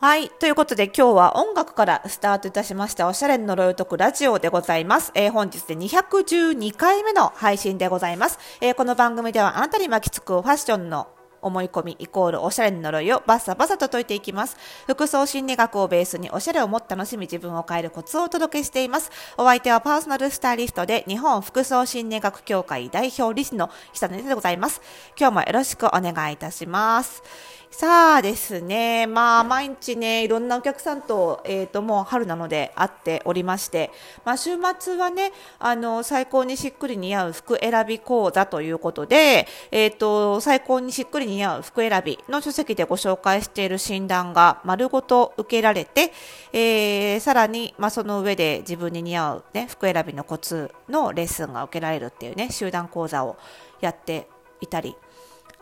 はい。ということで今日は音楽からスタートいたしましたおしゃれの呪いを解くラジオでございます。えー本日で212回目の配信でございます。えーこの番組ではあなたに巻きつくファッションの思い込みイコールおしゃれの呪いをバッサバサと解いていきます。服装心理学をベースにおしゃれをもっと楽しみ自分を変えるコツをお届けしています。お相手はパーソナルスタイリストで日本服装心理学協会代表理事の久根でございます。今日もよろしくお願いいたします。さあですね、まあ、毎日ね、いろんなお客さんと、えっ、と、もう春なので会っておりまして、まあ、週末はね、あの、最高にしっくり似合う服選び講座ということで、えっ、と、最高にしっくり似合う服選びの書籍でご紹介している診断が丸ごと受けられて、えーさらに、まあ、その上で自分に似合うね、服選びのコツのレッスンが受けられるっていうね、集団講座をやっていたり、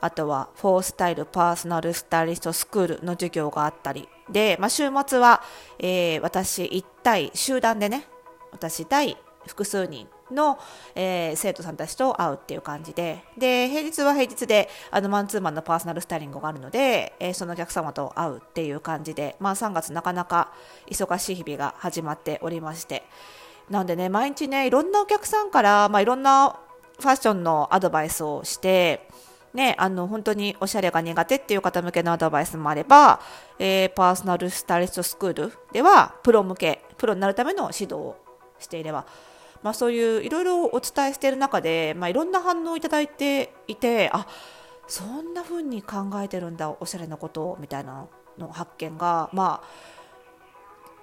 あとは、フォースタイルパーソナルスタイリストスクールの授業があったり。で、まあ、週末は、えー私一対集団でね、私対複数人の、えー生徒さんたちと会うっていう感じで、で、平日は平日で、あの、マンツーマンのパーソナルスタイリングがあるので、えーそのお客様と会うっていう感じで、まあ、3月なかなか忙しい日々が始まっておりまして、なんでね、毎日ね、いろんなお客さんから、まあ、いろんなファッションのアドバイスをして、ね、あの本当におしゃれが苦手っていう方向けのアドバイスもあれば、えーパーソナルスタイリストスクールではプロ向けプロになるための指導をしていれば、まあ、そういういろいろお伝えしている中で、まあ、いろんな反応をいただいていてあそんな風に考えてるんだおしゃれなことをみたいなの発見がまあ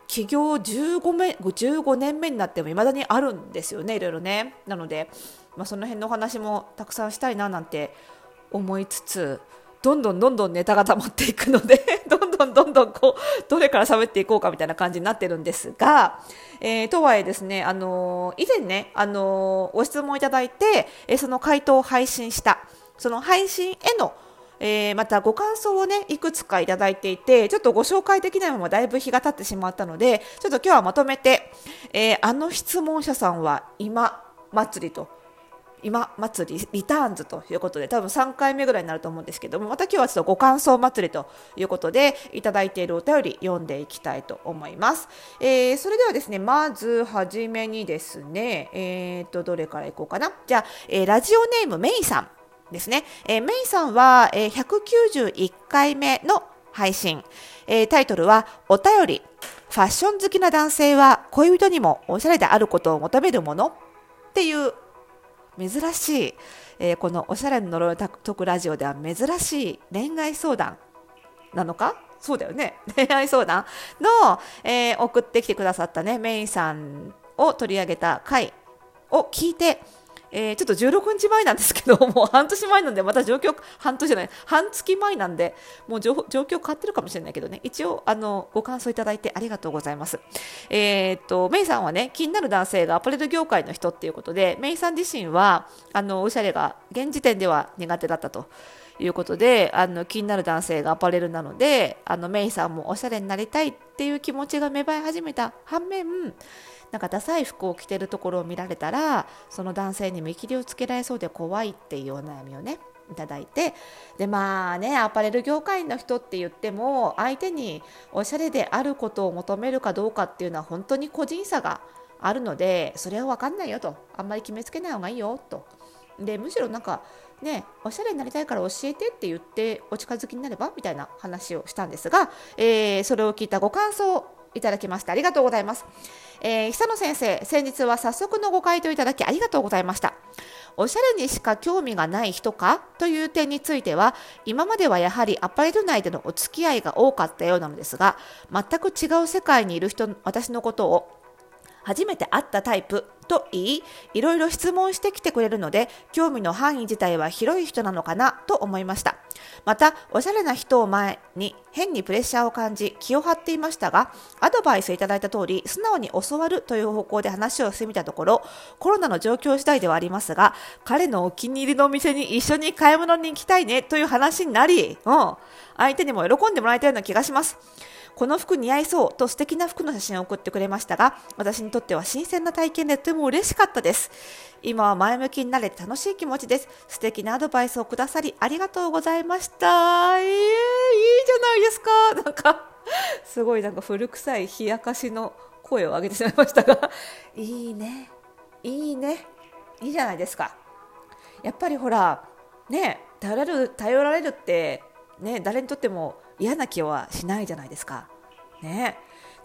起業15目15年目になっても未だにあるんですよねいろいろね。なので、まあ、その辺のお話もたくさんしたいななんて思いつつどんどんどんどんネタが溜まっていくので どんどんどんどんこうどれから喋っていこうかみたいな感じになってるんですが、えーとはいえですね、あのー以前ね、あのーご質問いただいて、えその回答を配信したその配信へのえまたご感想をねいくつかいただいていてちょっとご紹介できないままだいぶ日が経ってしまったのでちょっと今日はまとめて、えあの質問者さんは今祭りと今祭りリターンズということで多分3回目ぐらいになると思うんですけどもまた今日はちょっとご感想祭りということでいただいているお便り読んでいきたいと思います、えーそれではですねまずはじめにですねえー、とどれからいこうかな。じゃあ、えーラジオネームメイさんですね、えーメイさんは、え191回目の配信、えタイトルはお便り。ファッション好きな男性は恋人にもおしゃれであることを求めるもの。っていう珍しい、えーこのおしゃれの呪いを解くラジオでは珍しい恋愛相談なのか？そうだよね。恋愛相談の、えー送ってきてくださったねメイさんを取り上げた回を聞いて、えーちょっと16日前なんですけどもう半年前なんでまた状況半年じゃない。半月前なんでもう状況変わってるかもしれないけどね。一応あのご感想いただいてありがとうございます。えーっとメイさんはね気になる男性がアパレル業界の人っていうことでメイさん自身はあのおしゃれが現時点では苦手だったと。いうことであの気になる男性がアパレルなのであのメイさんもおしゃれになりたいっていう気持ちが芽生え始めた反面なんかダサい服を着てるところを見られたらその男性に見切りをつけられそうで怖いっていうお悩みをねいただいて。でまあねアパレル業界の人って言っても相手におしゃれであることを求めるかどうかっていうのは本当に個人差があるのでそれは分かんないよと。あんまり決めつけない方がいいよと。でむしろなんかねおしゃれになりたいから教えてって言ってお近づきになればみたいな話をしたんですが、えーそれを聞いたご感想いただきましてありがとうございます、えー久野先生先日は早速のご回答いただきありがとうございました。おしゃれにしか興味がない人か？という点については今まではやはりアパレル内でのお付き合いが多かったようなのですが全く違う世界にいる人私のことを初めて会ったタイプと言い、いろいろ質問してきてくれるので、興味の範囲自体は広い人なのかなと思いました。また、おしゃれな人を前に変にプレッシャーを感じ、気を張っていましたが、アドバイスいただいた通り、素直に教わるという方向で話をしてみたところ、コロナの状況次第ではありますが、彼のお気に入りのお店に一緒に買い物に行きたいねという話になり、うん、相手にも喜んでもらえたような気がします。この服似合いそうと素敵な服の写真を送ってくれましたが、私にとっては新鮮な体験でとても嬉しかったです。今は前向きになれて楽しい気持ちです。素敵なアドバイスをくださりありがとうございました。えー、いいじゃないですか。なんか、すごいなんか古臭い冷やかしの声を上げてしまいましたが、いいね、いいね、いいじゃないですか。やっぱりほら、ね、頼られる頼られるって、ね、誰にとっても嫌な気はしないじゃないですか。ね、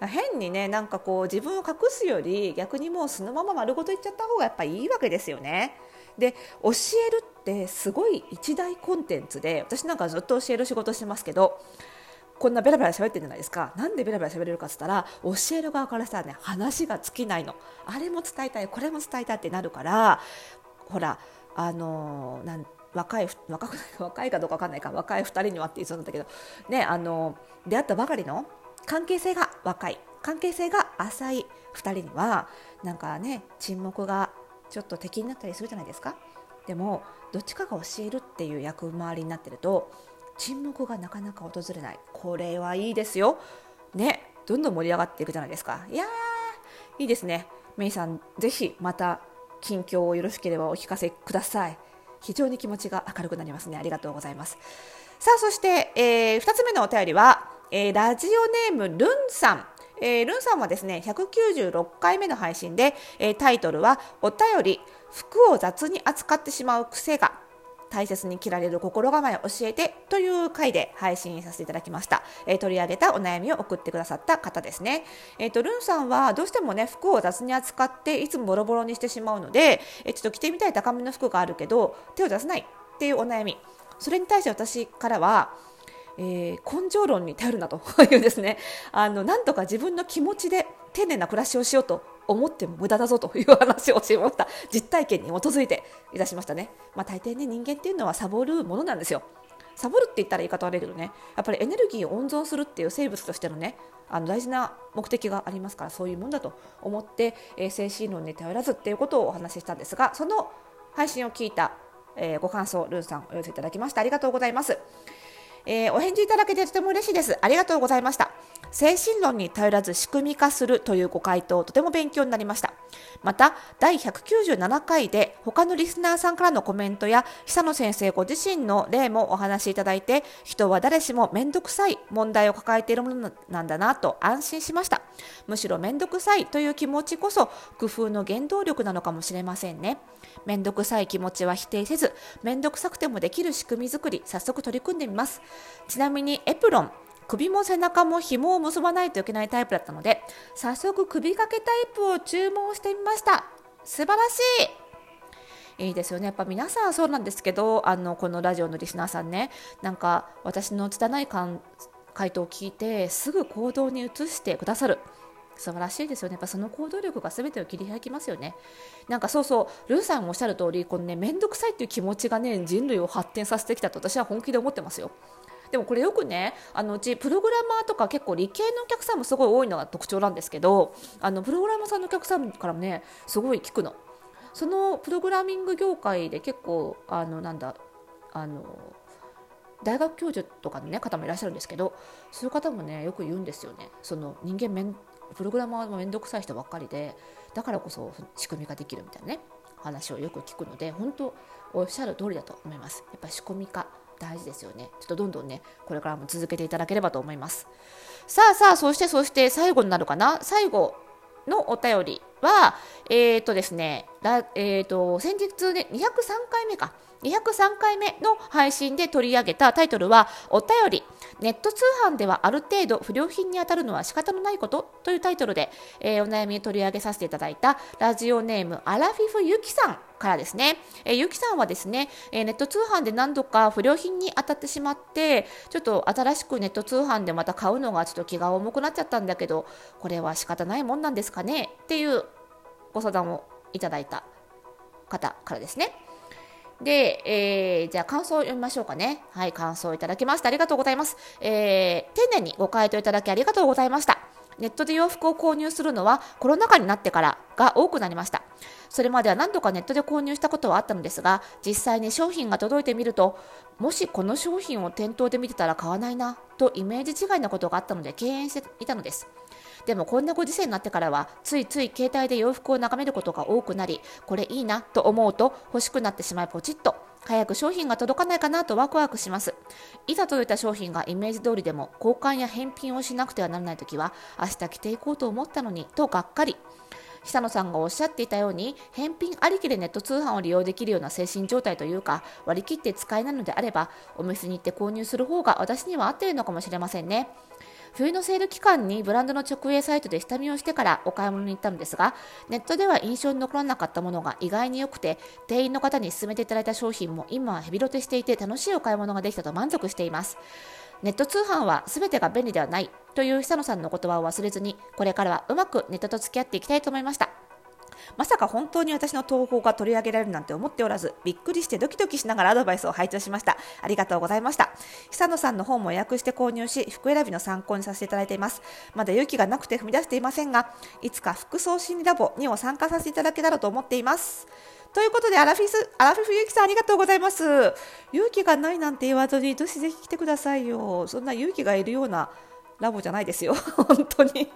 変にねなんかこう自分を隠すより逆にもうそのまま丸ごと言っちゃった方がやっぱいいわけですよね。で教えるってすごい一大コンテンツで私なんかずっと教える仕事してますけどこんなベラベラ喋ってるじゃないですかなんでベラベラ喋れるかっつったら教える側からしたらね話が尽きないのあれも伝えたいこれも伝えたいってなるからほらあのー、なん若い 若くない若いかどうか分かんないか。若い2人にはって言いそうなんだけど。ねあの出会ったばかりの関係性が若い。関係性が浅い2人にはなんかね沈黙がちょっと敵になったりするじゃないですか。でもどっちかが教えるっていう役回りになってると沈黙がなかなか訪れない。これはいいですよ。ねどんどん盛り上がっていくじゃないですか。いやーいいですね。メイさんぜひまた近況をよろしければお聞かせください。非常に気持ちが明るくなりますね。ありがとうございます。さあそして、えー、2つ目のお便りは、えー、ラジオネームルンさん。えー、ルンさんはですね196回目の配信で、えー、タイトルは「お便り服を雑に扱ってしまう癖が。大切に着られる心構えを教えてという回で配信させていただきました、えー、取り上げたお悩みを送ってくださった方ですね、えーと、ルンさんはどうしてもね服を雑に扱っていつもボロボロにしてしまうので、えー、ちょっと着てみたい高めの服があるけど手を出せないっていうお悩み。それに対して私からはえー、根性論に頼るなというですね。あのなんとか自分の気持ちで丁寧な暮らしをしようと思っても無駄だぞという話をしました 実体験に基づいていたしましたね、まあ、大抵ね人間っていうのはサボるものなんですよサボるって言ったら言い方悪いけどねやっぱりエネルギーを温存するっていう生物としてのねあの大事な目的がありますからそういうもんだと思って、えー、精神論に頼らずっていうことをお話ししたんですがその配信を聞いた、えー、ご感想ルーンさんお寄せいただきましてありがとうございます。えー、お返事いただけてとても嬉しいです。ありがとうございました。精神論に頼らず仕組み化するというご回答、とても勉強になりました。また、第197回で他のリスナーさんからのコメントや久野先生ご自身の例もお話しいただいて、人は誰しもめんどくさい問題を抱えているものなんだなと安心しました。むしろめんどくさいという気持ちこそ工夫の原動力なのかもしれませんね。めんどくさい気持ちは否定せず、めんどくさくてもできる仕組み作り、早速取り組んでみます。ちなみにエプロン、首も背中も紐を結ばないといけないタイプだったので、早速首掛けタイプを注文してみました。素晴らしいいいですよね。やっぱ皆さんそうなんですけど、あの、このラジオのリスナーさんね、なんか私の拙い回答を聞いて、すぐ行動に移してくださる。素晴らしいですよね。やっぱその行動力が全てを切り開きますよね。なんかそうそう、ルーさんもおっしゃる通り、このね、めんどくさいっていう気持ちがね、人類を発展させてきたと私は本気で思ってますよ。でもこれよくねあのうちプログラマーとか結構理系のお客さんもすごい多いのが特徴なんですけどあのプログラマーさんのお客さんからもねすごい聞くの。そのプログラミング業界で結構あのなんだあの大学教授とかの、ね、方もいらっしゃるんですけどそういう方もねよく言うんですよね。その人間めんプログラマーも面倒くさい人ばっかりでだからこそ仕組みができるみたいなね話をよく聞くので本当おっしゃる通りだと思います。やっぱ仕組み化。大事ですよね。ちょっとどんどんねこれからも続けていただければと思います。さあさあそしてそして最後になるかな？最後のお便りはえっ、ー、とですねえっ、ー、と先日ね203回目か203回目の配信で取り上げたタイトルはお便り。ネット通販ではある程度不良品に当たるのは仕方のないことというタイトルで、えー、お悩みを取り上げさせていただいたラジオネームアラフィフゆきさん。からですね、えー、ゆきさんはですね、えー、ネット通販で何度か不良品に当たってしまってちょっと新しくネット通販でまた買うのがちょっと気が重くなっちゃったんだけどこれは仕方ないもんなんですかね？っていうご相談をいただいた方からですね。で、えー、じゃあ感想を読みましょうかね。はい、感想をいただきました。ありがとうございます。えー、丁寧にご回答いただきありがとうございました。ネットで洋服を購入するのはコロナ禍になってからが多くなりました。それまでは何度かネットで購入したことはあったのですが実際に商品が届いてみるともしこの商品を店頭で見てたら買わないなとイメージ違いなことがあったので敬遠していたのです。でもこんなご時世になってからはついつい携帯で洋服を眺めることが多くなりこれいいなと思うと欲しくなってしまいポチッと早く商品が届かないかなとワクワクします。いざ届いた商品がイメージ通りでも交換や返品をしなくてはならないときは明日着ていこうと思ったのにとがっかり。久野さんがおっしゃっていたように返品ありきでネット通販を利用できるような精神状態というか割り切って使えないのであればお店に行って購入する方が私には合っているのかもしれませんね。冬のセール期間にブランドの直営サイトで下見をしてからお買い物に行ったのですがネットでは印象に残らなかったものが意外に良くて店員の方に勧めていただいた商品も今はヘビロテしていて楽しいお買い物ができたと満足しています。ネット通販は全てが便利ではないという久野さんの言葉を忘れずにこれからはうまくネットと付き合っていきたいと思いました。まさか本当に私の投稿が取り上げられるなんて思っておらず、びっくりしてドキドキしながらアドバイスを拝聴しました。ありがとうございました。久野さんの本も予約して購入し、服選びの参考にさせていただいています。まだ勇気がなくて踏み出していませんが、いつか服装心理ラボにも参加させていただけたらと思っています。ということで、アラフィス、アラフィフゆきさんありがとうございます。勇気がないなんて言わずに、どしぜひ来てくださいよ。そんな勇気がいるようなラボじゃないですよ、本当に。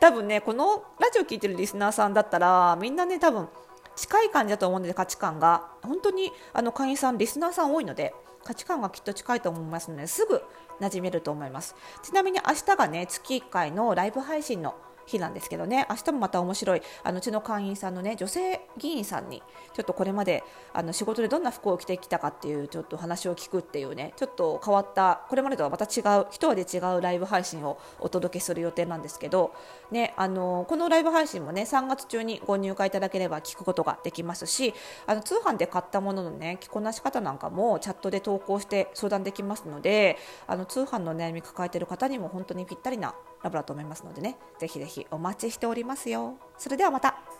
多分ね、このラジオ聴いてるリスナーさんだったら、みんなね、多分近い感じだと思うので、価値観が。本当にあの会員さん、リスナーさん多いので、価値観がきっと近いと思いますので、すぐ馴染めると思います。ちなみに明日がね、月1回のライブ配信の日なんですけどね。明日もまた面白い。あのうちの会員さんのね女性議員さんにちょっとこれまであの仕事でどんな服を着てきたかっていうちょっと話を聞くっていうねちょっと変わったこれまでとはまた違う一で違うライブ配信をお届けする予定なんですけど、ね、あのこのライブ配信もね3月中にご入会いただければ聞くことができますしあの通販で買ったもののね着こなし方なんかもチャットで投稿して相談できますのであの通販の悩み抱えている方にも本当にぴったりなラブだと思いますのでねぜひぜひお待ちしておりますよ。それではまた。